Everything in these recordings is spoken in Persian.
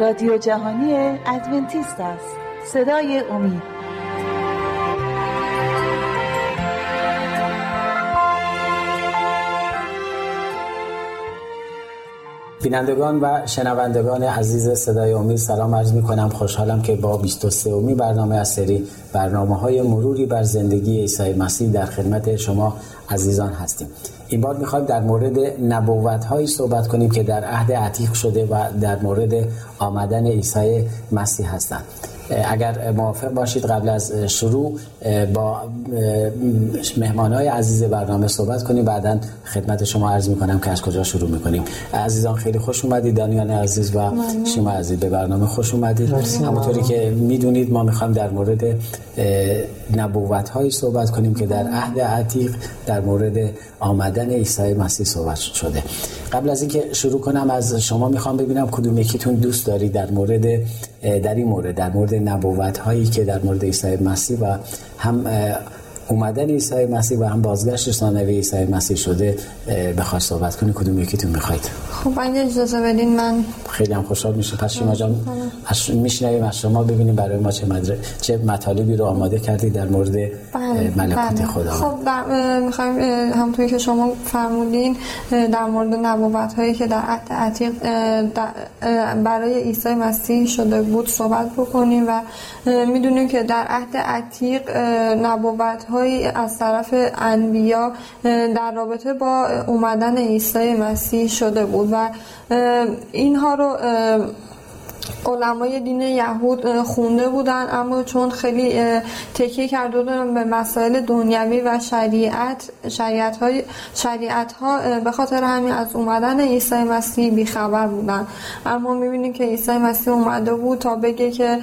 رادیو جهانی ادونتیست است. صدای امید. بینندگان و شنوندگان عزیز صدای امید سلام عرض می کنم خوشحالم که با 23 امی برنامه از سری برنامه های مروری بر زندگی عیسی مسیح در خدمت شما عزیزان هستیم. این بار می‌خوایم در مورد نبوت هایی صحبت کنیم که در عهد عتیق شده و در مورد آمدن عیسی مسیح هستند. اگر موافق باشید قبل از شروع با مهمان های عزیز برنامه صحبت کنیم. بعدا خدمت شما عرض می کنم که از کجا شروع می کنیم عزیزان خیلی خوش اومدید. دانیان عزیز و شما عزیز به برنامه خوش اومدید. همونطوری که می‌دونید ما می‌خوایم در مورد نبوت هایی صحبت کنیم که در عهد عتیق در مورد آمدن عیسی مسیح صحبت شده. قبل از اینکه شروع کنم از شما می‌خوام ببینم کدوم یکیتون دوست دارید در مورد در این مورد در مورد نبوت هایی که در مورد عیسی مسیح و هم اومدن عیسی مسیح و هم بازگشت ثانوی عیسی مسیح شده بخواد صحبت کنی کدوم یکیتون می‌خواید؟ خب اگه اجازه بدین من خیلی هم خوشحال میشه پس شما جان میشنویم از شما ببینیم برای ما چه مدر... چه مطالبی رو آماده کردید در مورد بله. ملکوت بله. خدا خب می‌خوایم همونطوری که شما فرمودین در مورد نبوت هایی که در عهد عتیق برای عیسی مسیح شده بود صحبت بکنیم و می‌دونیم که در عهد عتیق نبوت هایی از طرف انبیا در رابطه با اومدن عیسی مسیح شده بود و اینها رو علمای دین یهود خونده بودن. اما چون خیلی تکیه کرده بودن به مسائل دنیوی و شریعت شریعت, های شریعت ها به خاطر همین از اومدن عیسی مسیح بیخبر بودن. اما می‌بینیم که عیسی مسیح اومده بود تا بگه که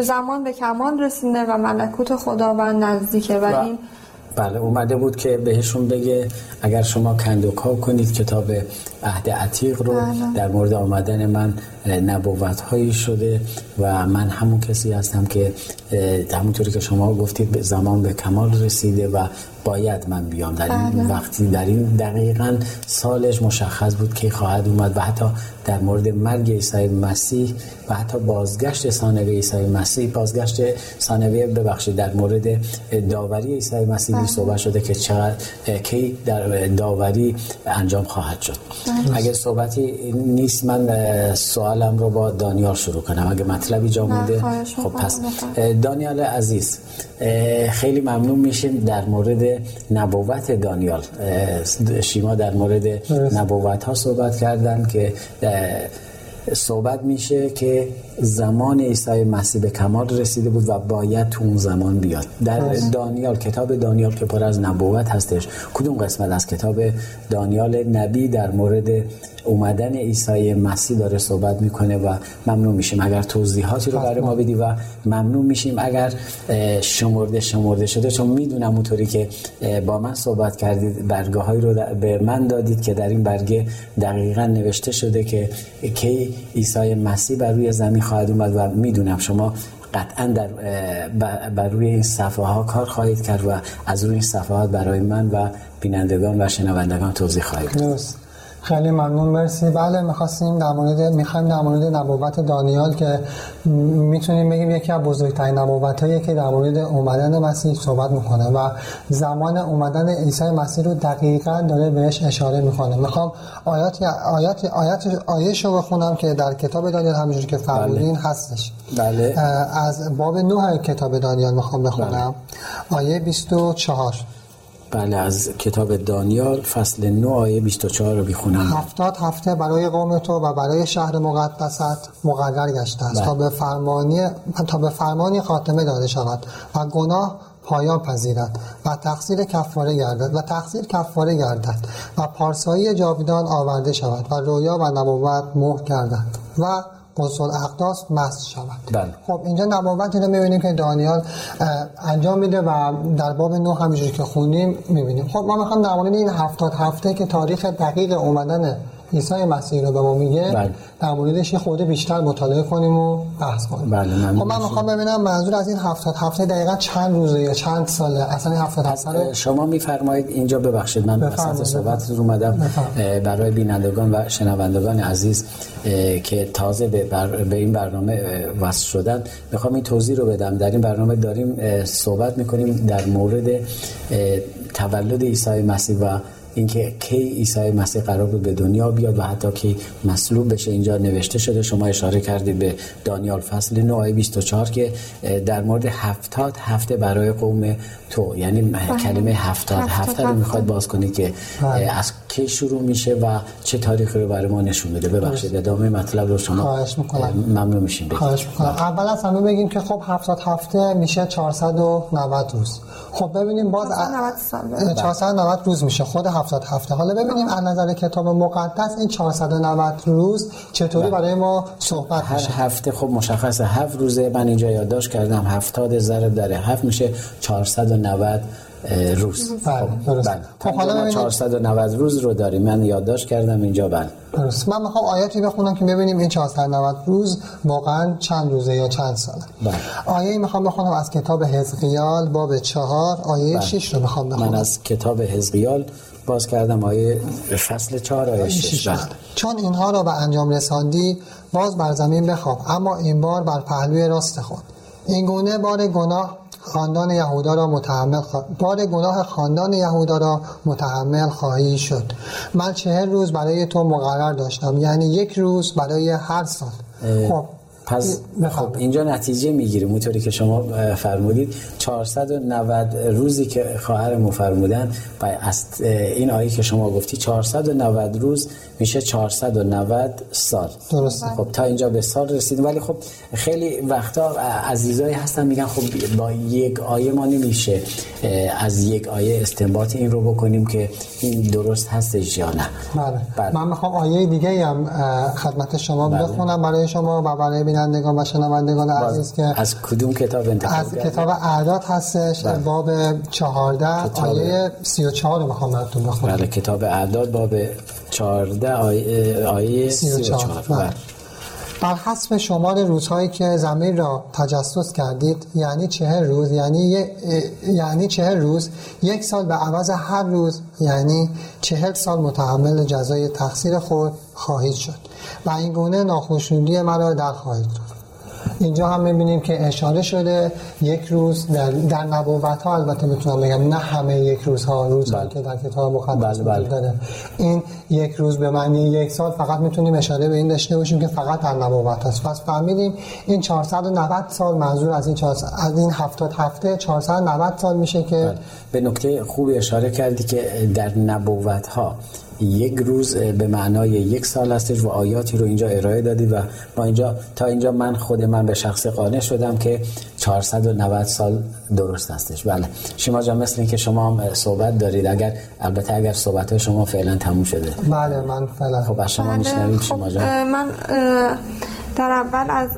زمان به کمال رسیده و ملکوت خداوند نزدیکه و این بله اومده بود که بهشون بگه اگر شما کندوکاو کنید کتاب عهد عتیق رو بله. در مورد آمدن من نبوت هایی شده و من همون کسی هستم که همونطوری که شما گفتید به زمان به کمال رسیده و باید من بیام در این بله. وقتی در این دقیقا سالش مشخص بود که خواهد اومد و حتی در مورد مرگ عیسی مسیح و حتی بازگشت ثانوی عیسی مسیح بازگشت ثانوی ببخشید در مورد داوری عیسی مسیح بله. صحبت شده که چقدر کی در داوری انجام خواهد شد. اگه صحبتی نیست من سوالم رو با دانیال شروع کنم. اگه مطلبی جا مونده خب پس دانیال عزیز خیلی ممنون میشیم در مورد نبوت دانیال. شیما در مورد نبوت ها صحبت کردن که صحبت میشه که زمان عیسی مسیح به کمال رسیده بود و باید تو اون زمان بیاد. در دانیال کتاب دانیال که پر از نبوت هستش کدوم قسمت از کتاب دانیال نبی در مورد اومدن عیسی مسیح داره صحبت می‌کنه و ممنون میشیم اگر توضیحاتی رو برای ما بدی و ممنون میشیم اگر شمرده شمرده شده چون می‌دونم اونطوری که با من صحبت کردید برگه هایی رو به من دادید که در این برگه دقیقا نوشته شده که کی عیسی مسیح بر روی زمین خواهد اومد و می‌دونم شما قطعا در بر روی این صفحه ها کار خواهید کرد و از روی این صفحات برای من و بینندگان و شنوندگان توضیح خواهید خیلی ممنون مرسی. بله می‌خواستیم در مورد می‌خوایم در مورد نبوت دانیال که می‌تونیم بگیم یکی از بزرگترین نبوت هایی که در مورد اومدن مسیح صحبت می‌کنه و زمان اومدن عیسی مسیح رو دقیقا داره بهش اشاره می‌کنه. می‌خوام آیات آیات آیات آیش رو بخونم که در کتاب دانیال همونجوری که فرمودین بله. هستش. بله. از باب 9 کتاب دانیال می‌خوام بخونم. بله. آیه 24 بله از کتاب دانیال فصل 9 آیه 24 رو بخونم هفتاد هفته برای قوم تو و برای شهر مقدست مقرر گشته است. تا به فرمانی تا به فرمانی خاتمه داده شود و گناه پایان پذیرد و تقصیر کفاره گردد و تقصیر کفاره گردد و پارسایی جاویدان آورده شود و رویا و نبوت مهر گردد و قصل اقداس مست شود بله. خب اینجا نبوت رو می‌بینیم که دانیال انجام میده و در باب نو همینجوری که خونیم می‌بینیم خب ما می‌خوام در مورد این هفتاد هفته که تاریخ دقیق اومدن عیسی مسیح رو به ما میگه بله. در موردش یه خورده بیشتر مطالعه کنیم و بحث کنیم. بله، خب من می‌خوام ببینم منظور از این هفتاد هفته دقیقا چند روزه یا چند ساله؟ اصلا این هفتاد هفته رو شما میفرمایید اینجا ببخشید من وسط صحبت بفرمایید. اومدم. برای بینندگان و شنوندگان عزیز که تازه به, بر- به این برنامه وصل شدن می‌خوام این توضیح رو بدم. در این برنامه داریم صحبت می‌کنیم در مورد تولد عیسی مسیح و اینکه کی عیسی مسیح قرار بود به دنیا بیاد و حتی کی مصلوب بشه اینجا نوشته شده شما اشاره کردید به دانیال فصل 9 آیه 24 که در مورد هفتاد هفته برای قوم تو یعنی کلمه هفتاد هفتاد هفته رو. می‌خواد باز کنید که بله. از کی شروع میشه و چه تاریخی رو برای ما نشون میده ببخشید ادامه مطلب رو شما خواهش می‌کنم. ممنون میشیم بگید. خواهش می‌کنم اول از همه بگیم که خب 70 هفته میشه 490 روز خب ببینیم باز 490 سال. اه، 490 روز میشه خود 70 هفته. حالا ببینیم از نظر کتاب مقدس این 490 روز چطوری برای ما صحبت هر میشه؟ هفته خب مشخصه. هفت روزه من اینجا یادداشت کردم. هفتاد ضرب در هفت میشه 490 اه، روز. بله، خب،. بله. خب، حالا اینجا ما ببینید- 490 روز رو داریم. من یادداشت کردم اینجا. بله. درست. من می‌خوام آیاتی بخونم که ببینیم این 490 روز واقعا چند روزه یا چند ساله. بله. آیه می‌خوام بخونم از کتاب حزقیال باب چهار. آیه بله. 6 رو می‌خوام من بخونم. از کتاب حزقیال باز کردم آیه فصل 4 آیه 6 بله. چون اینها را به انجام رساندی باز بر زمین بخواب اما این بار بر پهلوی راست خود این گونه بار گناه خاندان یهودا را متحمل خوا... بار گناه خاندان یهودا را متحمل خواهی شد. من چهل روز برای تو مقرر داشتم یعنی یک روز برای هر سال. خب پس. خب اینجا نتیجه می‌گیریم اونطوری که شما فرمودید 490 روزی که خواهرمون فرمودن و از این آیه که شما گفتی 490 روز میشه 490 سال درسته. خب تا اینجا به سال رسیدیم ولی خب خیلی وقتا عزیزایی هستن میگن خب با یک آیه ما نمیشه از یک آیه استنباط این رو بکنیم که این درست هستش یا نه بله. بله. من می‌خوام آیه دیگه هم خدمت شما بله. بخونم برای شما و برای بینندگان و شنوندگان عزیز که از کدوم کتاب انتخاب از؟ کتاب اعداد هستش بله. باب 14 کتاب- آیه 34 رو می‌خوام براتون بخونم بله کتاب اعداد باب 14 آیه, آیه 34 بله. بله. بر حسب شمار روزهایی که زمین را تجسس کردید یعنی چهر روز یعنی یعنی چهر روز یک سال به عوض هر روز یعنی چهل سال متحمل جزای تقصیر خود خواهید شد و این گونه ناخوشنودی مرا در خواهید کرد اینجا هم می‌بینیم که اشاره شده یک روز در, در نبوت ها البته می‌تونم بگم نه همه یک روز ها روز بله. که در کتاب مقدس بله، بله. این یک روز به معنی یک سال فقط می‌تونیم اشاره به این داشته باشیم که فقط در نبوت هست پس فهمیدیم این 490 سال منظور از این 400 از این 70 هفته 490 سال میشه که بله. به نکته خوبی اشاره کردی که در نبوت ها یک روز به معنای یک سال هستش و آیاتی رو اینجا ارائه دادی و ما اینجا تا اینجا من خود من به شخص قانع شدم که 490 سال درست هستش. بله. شما جان مثل این که شما هم صحبت دارید اگر البته اگر صحبت های شما فعلا تموم شده. بله من فعلا خب از شما بله، میشنویم خب، شما جان. من در اول از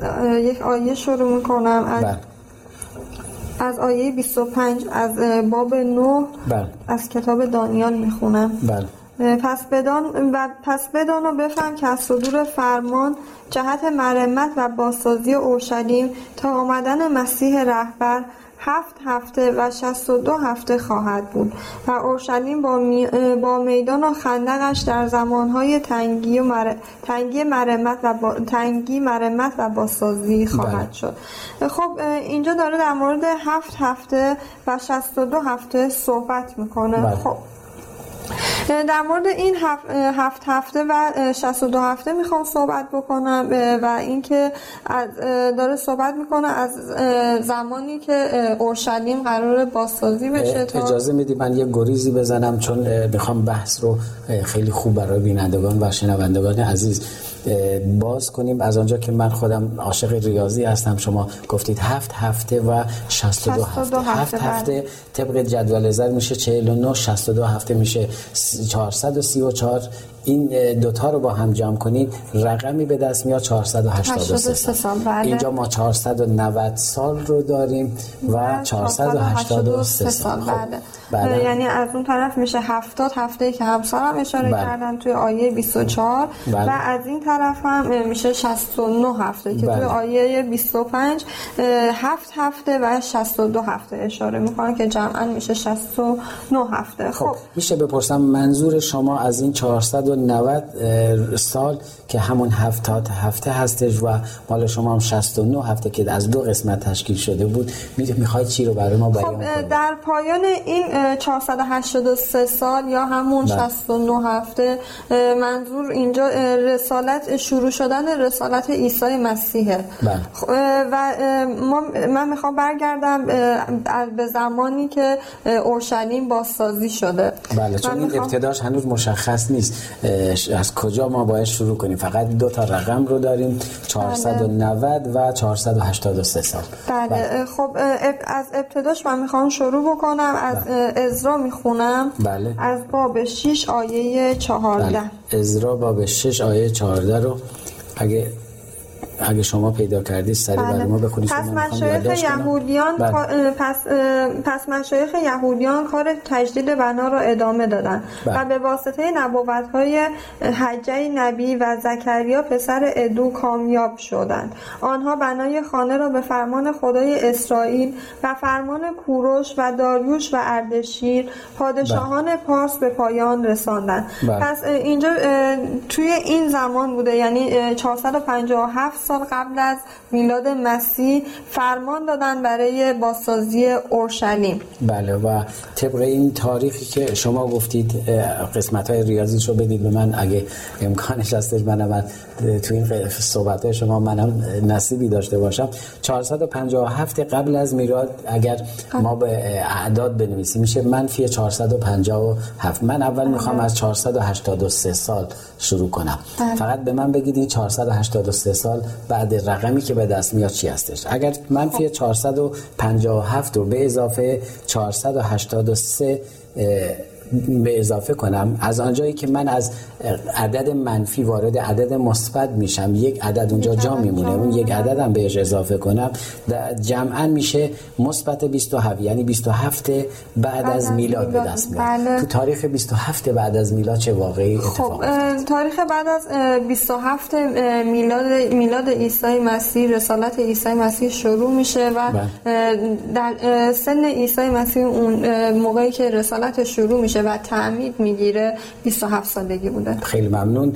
یک آیه شروع می‌کنم. از, بله. از آیه 25 از باب 9 بله. از کتاب دانیال می‌خونم. بله. پس بدان و پس بدان و بفهم که از صدور فرمان جهت مرمت و بازسازی اورشلیم تا آمدن مسیح رهبر هفت هفته و شست و دو هفته خواهد بود و اورشلیم با, می- با میدان و خندقش در زمانهای تنگی, و مر... تنگی مرمت و با... تنگی مرمت و بازسازی خواهد بله. شد خب اینجا داره در مورد هفت هفته و شست و دو هفته صحبت می‌کنه بله. خب در مورد این هفت, هفت هفته و 62 هفته می‌خوام صحبت بکنم و اینکه از داره صحبت می‌کنه از زمانی که اورشلیم قرار بازسازی بشه تا اجازه میدی من یه گریزی بزنم چون می‌خوام بحث رو خیلی خوب برای بینندگان و شنوندگان عزیز باز کنیم. از آنجا که من خودم عاشق ریاضی هستم شما گفتید هفت هفته و 62 هفته. هفت هفته طبق جدول زد میشه 49 62 هفته میشه 434 این دوتا رو با هم جمع کنید رقمی به دست میاد 483 سال, سال بله. اینجا ما 490 سال رو داریم و 483 سال خب. بله. بله. یعنی از اون طرف میشه 70 هفته که همسرم اشاره بله. کردن توی آیه 24 بله. و از این طرف هم میشه 69 هفته که بله. توی آیه 25 هفت هفته و 62 هفته اشاره می‌کنن که جمعا میشه 69 هفته خب, خب. میشه بپرسم منظور شما از این 490 سال که همون هفتاد هفته هستش و مال شما هم 69 هفته که از دو قسمت تشکیل شده بود. می‌خواید چی رو برای ما بیان خب در پایان این 483 سال یا همون بله. 69 هفته منظور اینجا رسالت شروع شدن رسالت عیسی مسیحه. بله. و ما من می‌خوام برگردم به زمانی که اورشلیم بازسازی شده. بله چون این ابتداش هنوز مشخص نیست. از کجا ما باید شروع کنیم فقط دو تا رقم رو داریم 490 بله. و 483 سال بله, بله. خب از ابتداش من می‌خوام شروع بکنم از بله. ازرا می‌خونم بله. از باب 6 آیه 14 بله. ازرا باب 6 آیه 14 رو اگه اگه شما پیدا کردید سری بله. برای ما بخونید پس مشایخ یهودیان بله. پس پس مشایخ یهودیان کار تجدید بنا را ادامه دادند بله. و به واسطه نبوت های حجه نبی و زکریا پسر ادو کامیاب شدند آنها بنای خانه را به فرمان خدای اسرائیل و فرمان کوروش و داریوش و اردشیر پادشاهان بله. پارس به پایان رساندند بله. پس اینجا توی این زمان بوده یعنی 457 سال قبل از میلاد مسیح فرمان دادن برای بازسازی اورشلیم. بله و طبق این تاریخی که شما گفتید قسمت های ریاضی رو بدید به من. اگه امکانش هستش منم تو این صحبت شما منم نصیبی داشته باشم. 457 قبل از میلاد اگر ما به اعداد بنویسیم میشه منفی 457 من اول می‌خوام از 483 سال شروع کنم. بله. فقط به من بگید این 483 سال بعد رقمی که به دست میاد چی هستش؟ اگر منفی 457 رو به اضافه 483 به اضافه کنم از آنجایی که من از عدد منفی وارد عدد مثبت میشم یک عدد اونجا جا میمونه اون یک عدد هم بهش اضافه کنم جمعا میشه مثبت 27 یعنی 27 بعد از میلاد به دست میاد بله. تو تاریخ 27 بعد از میلاد چه واقعی خب، اتفاق خب تاریخ بعد از 27 میلاد میلاد عیسی مسیح رسالت عیسی مسیح شروع میشه و بله. در سن عیسی مسیح اون موقعی که رسالت شروع میشه و تعمید می‌گیره. 27 سالگی بوده. خیلی ممنون.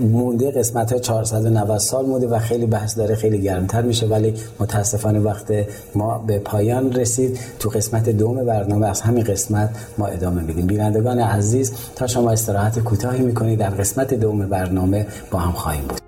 مونده قسمت های 490 سال مونده و خیلی بحث داره خیلی گرمتر میشه ولی متاسفانه وقت ما به پایان رسید. تو قسمت دوم برنامه از همین قسمت ما ادامه میدیم. بینندگان عزیز تا شما استراحت کوتاهی می‌کنید در قسمت دوم برنامه با هم خواهیم بود.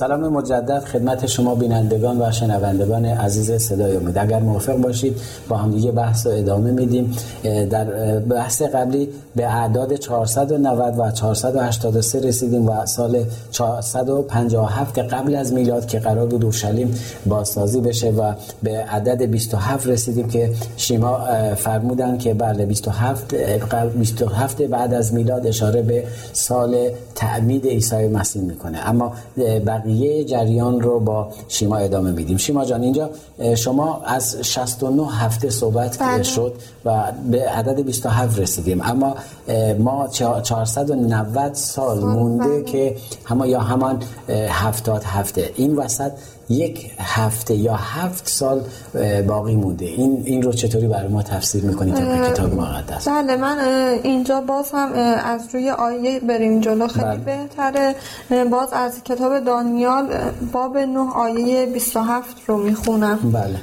سلام مجدد خدمت شما بینندگان و شنوندگان عزیز صدای امید. اگر موافق باشید با هم دیگه بحث رو ادامه میدیم. در بحث قبلی به اعداد 490 و 483 رسیدیم و سال 457 قبل از میلاد که قرار بود اورشلیم بازسازی بشه و به عدد 27 رسیدیم که شیما فرمودن که بله 27 27 بعد از میلاد اشاره به سال تعمید عیسی مسیح می‌کنه. اما بقیه جریان رو با شیما ادامه میدیم شیما جان اینجا شما از 69 هفته صحبت بله. شد و به عدد 27 رسیدیم اما ما 490 سال مونده بله. که همه یا همان 70 هفته این وسط یک هفته یا هفت سال باقی مونده. این این رو چطوری برای ما تفسیر می‌کنید طبق کتاب مقدس؟ بله من اینجا باز هم از روی آیه بریم جلو. خیلی بله. بهتره. باز از کتاب دانیال باب 9 آیه 27 رو می‌خونم. بله.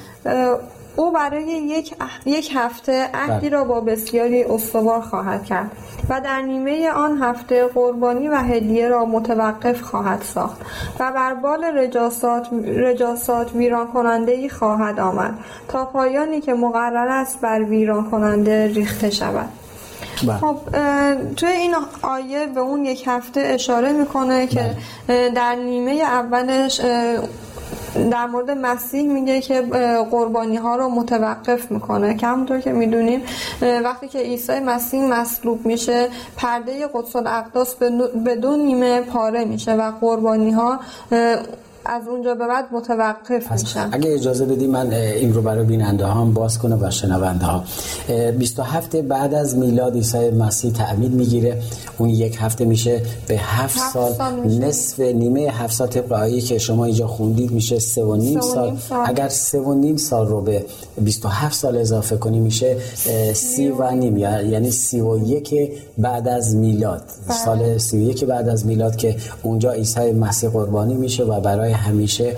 او برای یک, یک هفته عهدی. را با بسیاری استوار خواهد کرد و در نیمه آن هفته قربانی و هدیه را متوقف خواهد ساخت و بر بال رجاسات, رجاسات ویران کننده ای خواهد آمد تا پایانی که مقرر است بر ویران کننده ریخته شود بله. خب توی این آیه به اون یک هفته اشاره می‌کنه که بله. در نیمه اولش در مورد مسیح میگه که قربانی ها رو متوقف می‌کنه. که همونطور که می‌دونیم وقتی که عیسی مسیح مصلوب میشه پرده قدس الاقداس به دو نیمه پاره میشه و قربانی ها از اونجا به بعد متوقف میشن اگه اجازه بدی من این رو برای بیننده هم باز کنم و شنونده ها 27 بعد از میلاد عیسی مسیح تعمید می‌گیره اون یک هفته میشه به هفت سال, سال نصف نیمه هفت سال طبق که شما اینجا خوندید میشه سه و نیم سال. سال. اگر سه و نیم سال رو به 27 سال اضافه کنی میشه سی و نیم یعنی سی و یک بعد از میلاد بله. سال سی و یک بعد از میلاد که اونجا عیسی مسیح قربانی میشه و برای همیشه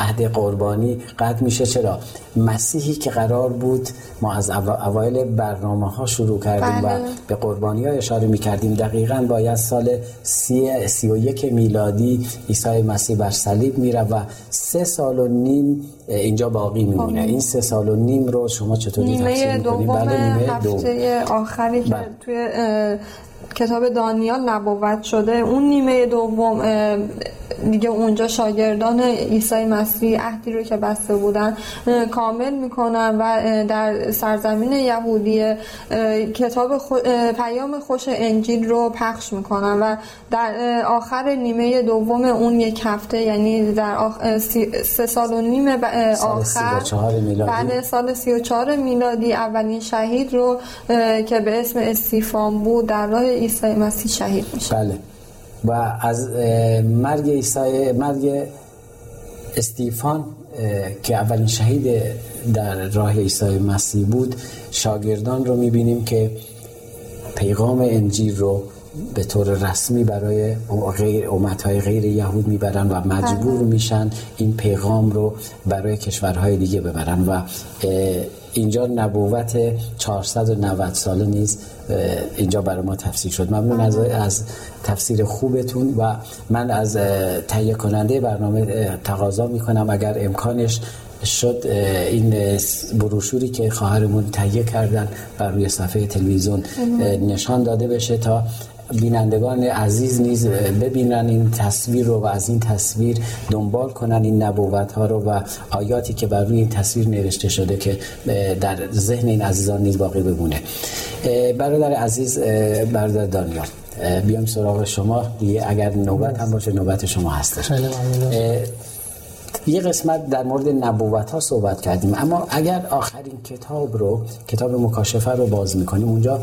عهد قربانی قطع میشه. چرا؟ مسیحی که قرار بود ما از اوایل برنامه ها شروع کردیم و بله. به قربانی ها اشاره می کردیم دقیقا باید سال سی, سی و یک میلادی عیسی مسیح بر صلیب میره و سه سال و نیم اینجا باقی میمونه. این سه سال و نیم رو شما چطوری تفسیر می‌کنید؟ بله نیمه هفته آخری که بله. توی کتاب دانیال نبوت شده. اون نیمه دوم دیگه اونجا شاگردان عیسی مسیح عهدی رو که بسته بودن کامل می‌کنن و در سرزمین یهودی کتاب پیام خوش انجیل رو پخش می‌کنن و در آخر نیمه دوم اون یک هفته یعنی در سه سال و نیم آخر بعد سال سی و چهار میلادی اولین شهید رو که به اسم استیفان بود در راه عیسی مسیح شهید میشه. بله. و از مرگ عیسی مرگ استیفان که اولین شهید در راه عیسی مسیح بود شاگردان رو می‌بینیم که پیغام انجیل رو به طور رسمی برای غیر امتهای غیر یهود می‌برن و مجبور بله. میشن این پیغام رو برای کشورهای دیگه ببرن و اینجا نبوت 490 ساله نیز اینجا برای ما تفسیر شد. ممنون از, از تفسیر خوبتون و من از تهیه کننده برنامه تقاضا می‌کنم. اگر امکانش شد این بروشوری که خواهرمون تهیه کردن بر روی صفحه تلویزیون نشان داده بشه تا بینندگان عزیز نیز ببینن این تصویر رو و از این تصویر دنبال کنن این نبوت ها رو و آیاتی که بر روی این تصویر نوشته شده که در ذهن این عزیزان نیز باقی بمونه. برادر عزیز برادر دانیال بیام سراغ شما. دیگه اگر نوبت هم باشه نوبت شما هستش. یه قسمت در مورد نبوت ها صحبت کردیم. اما اگر آخرین کتاب رو کتاب مکاشفه رو باز می‌کنیم اونجا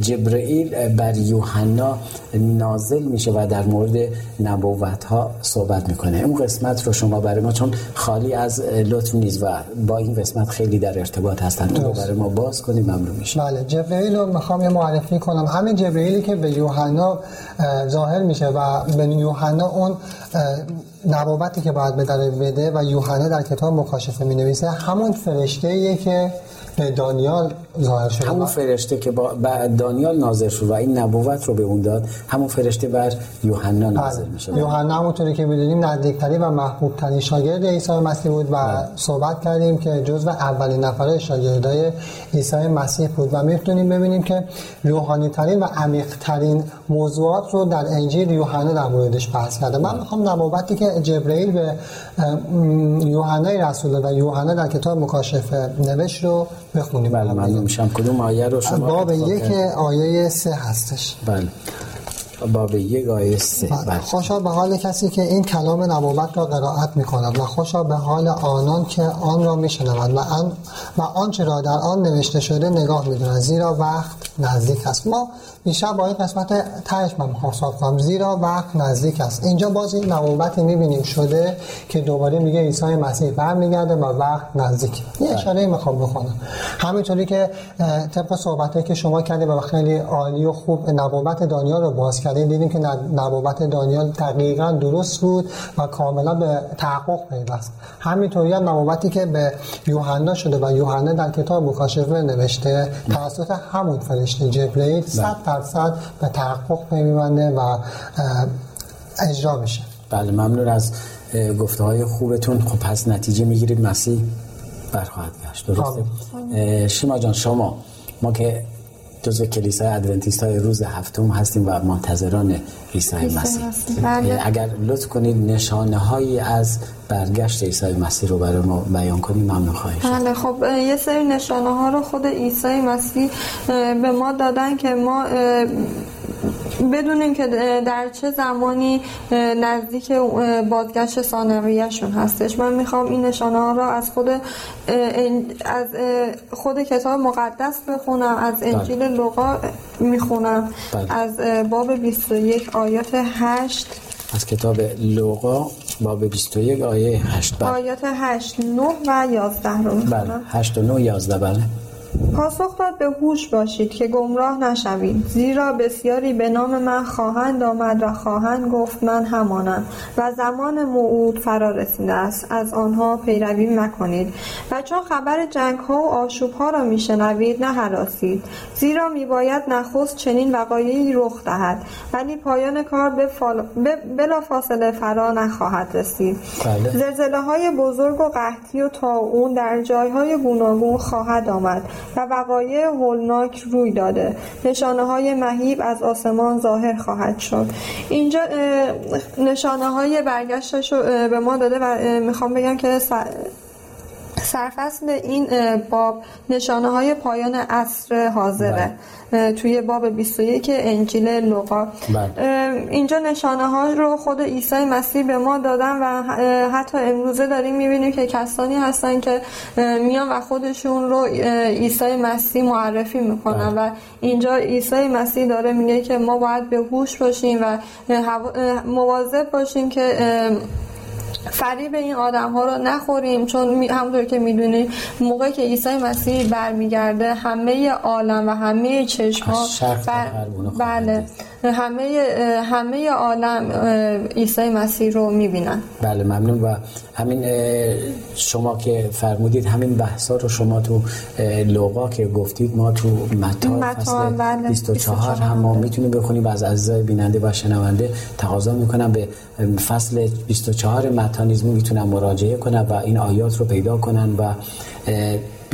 جبرئیل بر یوحنا نازل میشه و در مورد نبوت ها صحبت می‌کنه. اون قسمت رو شما برای ما چون خالی از لطف نیست و با این قسمت خیلی در ارتباط هستن تو برای ما باز کنیم ممنون میشه بله جبرئیل رو می‌خوام یه معرفی کنم. همین جبرئیلی که به یوحنا ظاهر میشه و به یوحنا اون نبوتی که باید به بده و یوحنا در کتاب مکاشفه می نویسه همون فرشته که دانیال ظاهر شده همون فرشته که با دانیال نازل شد و این نبوت رو به اون داد همون فرشته بر یوحنا نازل بله. میشه یوحنا همونطوری که می‌دونیم نزدیکترین و محبوب ترین شاگرد عیسی مسیح بود و بله. صحبت کردیم که جزو اولین نفر شاگردای عیسی مسیح بود و می‌تونیم ببینیم که روحانی ترین و عمیق ترین موضوعات رو در انجیل یوحنا در موردش بحث کرده من می‌خوام نبوتی که جبرئیل به یوحنا رسول و یوحنا در کتاب مکاشفه نوشت رو بخونیم بله ممنون میشم کدوم آیه رو شما باب یک؟ آیه سه هستش. بله. باب یک آیه سه. بله. بله. خوشا به حال کسی که این کلام نبوت را قرائت می کند و خوشا به حال آنان که آن را می شنوند و, آن و آنچه را در آن نوشته شده نگاه می زیرا وقت نزدیک است. ما بیشتر با این قسمت تهش من صحبت کنم. زیرا وقت نزدیک است. اینجا باز این نبوتی می‌بینیم شده که دوباره میگه عیسی مسیح برمیگرده و وقت نزدیک. یه اشاره می‌خوام بکنم. همینطوری که طبق صحبتایی که شما کردید و خیلی عالی و خوب نبوت دانیال رو باز کردید دیدیم که نب- نبوت دانیال دقیقا درست بود و کاملا به تحقق پیوست. همینطوری هم نبوتی که به یوحنا شده و یوحنا در کتاب مکاشفه نوشته توسط همون فرشته جبرئیل صد درصد به تحقق میبنده و اجرا میشه. بله ممنون از گفته های خوبتون. خب پس نتیجه می‌گیرید مسیح برخواهد گشت. درسته؟ اه، شیما جان شما ما که جزو کلیسای ادونتیست های روز هفتم هستیم و منتظران عیسی مسیح. بله. اگر لطف کنید نشانه هایی از برگشت عیسی مسیح رو برای ما بیان کنید ممنون خواهیم شد. بله خب یه سری نشانه ها رو خود عیسی مسیح به ما دادن که ما اه، بدونیم که اه، در چه زمانی نزدیک بازگشت ثانویهشون هستش من می‌خوام این نشانه ها رو از خود از خود کتاب مقدس بخونم از انجیل لوقا می‌خونم بله. از باب 21 آیات 8 از کتاب لوقا باب 21 آیه 8 بله. آیات 8 9 و 11 رو بله. می‌خونم 8 و 9 11 بله. پاسخ داد به هوش باشید که گمراه نشوید. زیرا بسیاری به نام من خواهند آمد و خواهند گفت من همانم و زمان موعود فرا رسیده است. از آنها پیروی مکنید. و چون خبر جنگ ها و آشوب ها را میشنوید نه هراسید. زیرا میباید نخست چنین وقایعی رخ دهد. ولی پایان کار به فال... به... بلا فاصله فرا نخواهد رسید. بله. زلزله های بزرگ و قحطی و طاعون در جایهای گوناگون خواهد آمد. و وقایع هولناک روی داده. نشانه های مهیب از آسمان ظاهر خواهد شد. اینجا نشانه های برگشتش رو به ما داده و می‌خوام بگم که سرفصل این باب نشانه های پایان عصر حاضره. اه، توی باب 21 انجیل لوقا. بله. اینجا نشانه ها رو خود عیسی مسیح به ما دادن و حتی امروزه داریم می‌بینیم که کسانی هستن که میان و خودشون رو عیسی مسیح معرفی می‌کنن و اینجا عیسی مسیح داره میگه که ما باید به هوش باشیم و مواظب باشیم که فریب این آدم ها رو نخوریم چون همونطور که می‌دونیم موقع که عیسی مسیح برمیگرده همه عالم و همه چشم ها خواهند بله. همه همه عالم عیسی مسیح رو می‌بینن. بله ممنون. و همین شما که فرمودید همین بحثا رو شما تو لوقا که گفتید ما تو متا فصل بله، 24 هم ما می‌تونیم بخونیم. و از عزیزای بیننده و شنونده تقاضا می‌کنم به فصل 24 متا نیز می‌تونن مراجعه کنن و این آیات رو پیدا کنن و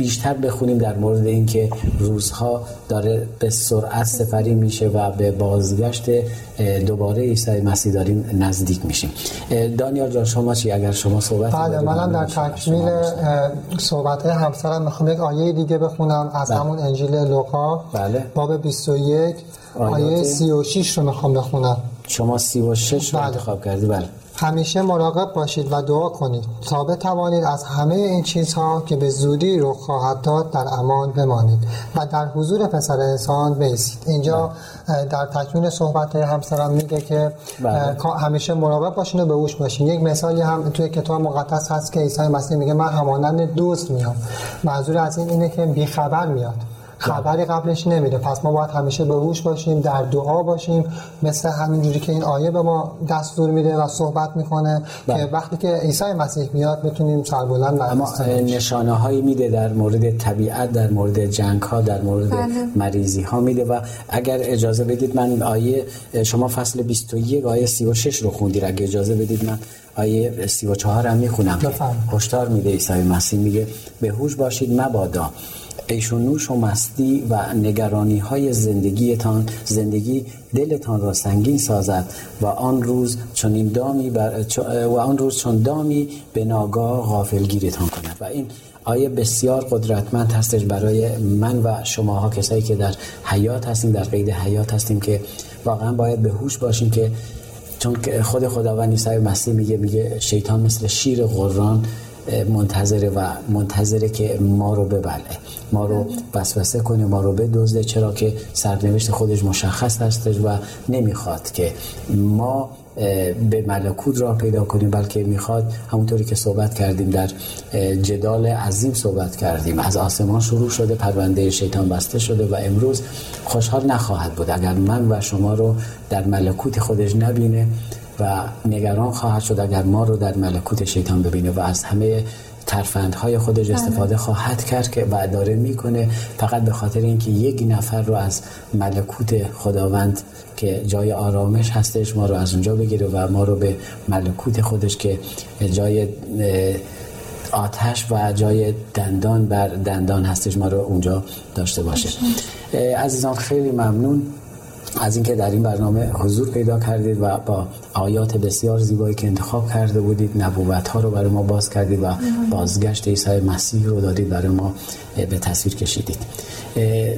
بیشتر بخونیم در مورد اینکه روزها داره به سرعت سپری میشه و به بازگشت دوباره عیسی مسیح داریم نزدیک میشیم دانیال جان شما چی اگر شما صحبت بله منم در تکمیل صحبت همسرم می‌خوام یک آیه دیگه بخونم از بله. همون انجیل لوقا بله. باب 21 آیات. آیه 36 رو می‌خوام بخونم شما 36 رو بله. انتخاب کردی بله همیشه مراقب باشید و دعا کنید. تا بتوانید از همه این چیزها که به زودی رخ خواهد داد در امان بمانید و در حضور پسر انسان بیسید اینجا اه، در تکمیل صحبت همسرم میگه که بله. همیشه مراقب باشین و به هوش باشین. یک مثالی هم توی کتاب مقدس هست که عیسی مسیح میگه من همانند دوست میام. منظور از این اینه که بیخبر میاد. خبری قبلش نمیده پس ما باید همیشه به هوش باشیم در دعا باشیم مثل همینجوری که این آیه به ما دستور میده و صحبت می‌کنه که بله. وقتی که عیسی مسیح میاد بتونیم سربلند اما نشانه هایی میده در مورد طبیعت در مورد جنگ ها در مورد بله. مریضی ها میده و اگر اجازه بدید من آیه شما فصل 21 آیه 36 رو خوندید اگر اجازه بدید من آیه 34 هم می‌خونم. هشدار میده عیسی مسیح میگه به هوش باشید مبادا. عیش و نوش و مستی و نگرانی های زندگیتان زندگی دلتان را سنگین سازد و آن روز چون دامی بر و آن روز چون دامی به ناگاه غافلگیرتان کند. و این آیه بسیار قدرتمند هستش برای من و شماها کسایی که در حیات هستیم در قید حیات هستیم که واقعا باید به هوش باشیم که چون خود خداوند عیسی مسیح میگه میگه شیطان مثل شیر قرآن منتظره و منتظره که ما رو ببله ما رو وسوسه کنه ما رو بدزده چرا که سرنوشت خودش مشخص هستش و نمی‌خواد که ما به ملکوت را پیدا کنیم بلکه می‌خواد همونطوری که صحبت کردیم در جدال عظیم صحبت کردیم. از آسمان شروع شده پرونده شیطان بسته شده و امروز خوشحال نخواهد بود. اگر من و شما رو در ملکوت خودش نبینه و نگران خواهد شد اگر ما رو در ملکوت شیطان ببینه و از همه ترفندهای خودش بله. استفاده خواهد کرد که و داره می‌کنه فقط به خاطر اینکه یک نفر رو از ملکوت خداوند که جای آرامش هستش ما رو از اونجا بگیره و ما رو به ملکوت خودش که جای آتش و جای دندان بر دندان هستش ما رو اونجا داشته باشه. عزیزان خیلی ممنون. از اینکه در این برنامه حضور پیدا کردید و با آیات بسیار زیبایی که انتخاب کرده بودید نبوت ها رو برای ما باز کردید و بازگشت عیسی مسیح رو دادید برای ما به تصویر کشیدید.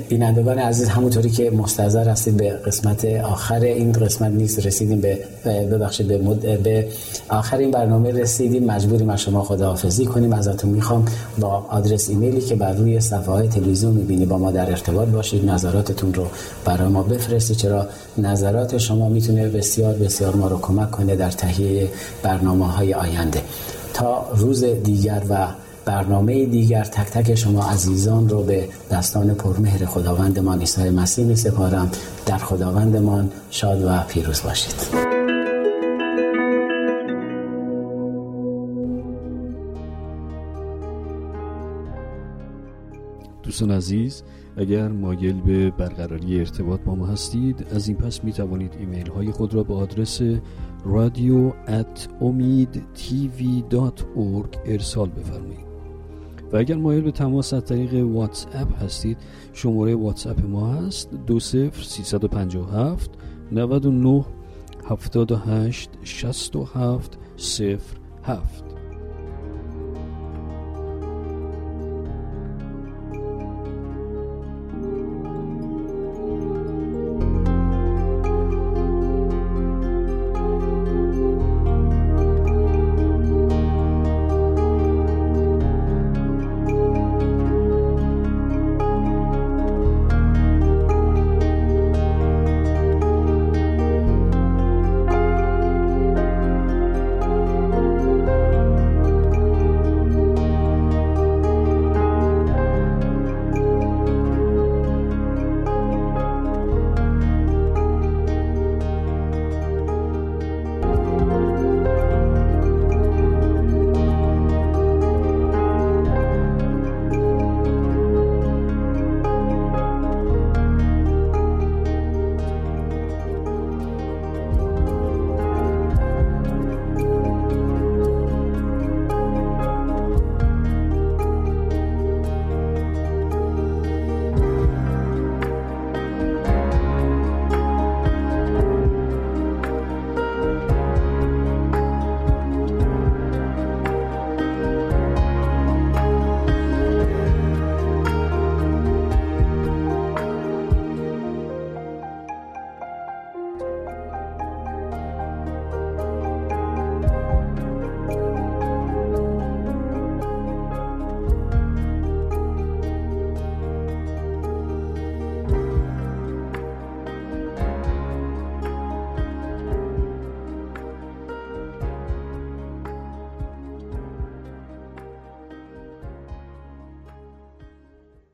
بینندگان عزیز همونطوری که مستظر هستید به قسمت آخر این قسمت نیست رسیدیم به ببخشید به, به آخر این برنامه رسیدیم. مجبوریم از شما خداحافظی کنیم. ازتون می‌خوام با آدرس ایمیلی که بر روی صفحه های تلویزیون می‌بینی با ما در ارتباط باشید. نظراتتون رو برای ما بفرستید چرا نظرات شما می‌تونه بسیار بسیار ما رو کمک کنه در تهیه برنامه های آینده. تا روز دیگر و برنامه دیگر تک تک شما عزیزان رو به دستان پرمهر خداوندمان عیسی مسیح می سپارم. در خداوندمان شاد و پیروز باشید. دوستان عزیز اگر مایل به برقراری ارتباط با ما هستید از این پس می توانید ایمیل های خود را به آدرس امید ارسال بفرمایید. و اگر مایل به تماس از طریق واتس اپ هستید شماره واتس اپ ما هست دو سفر سیصد و پنجاه هفت صفر هفت.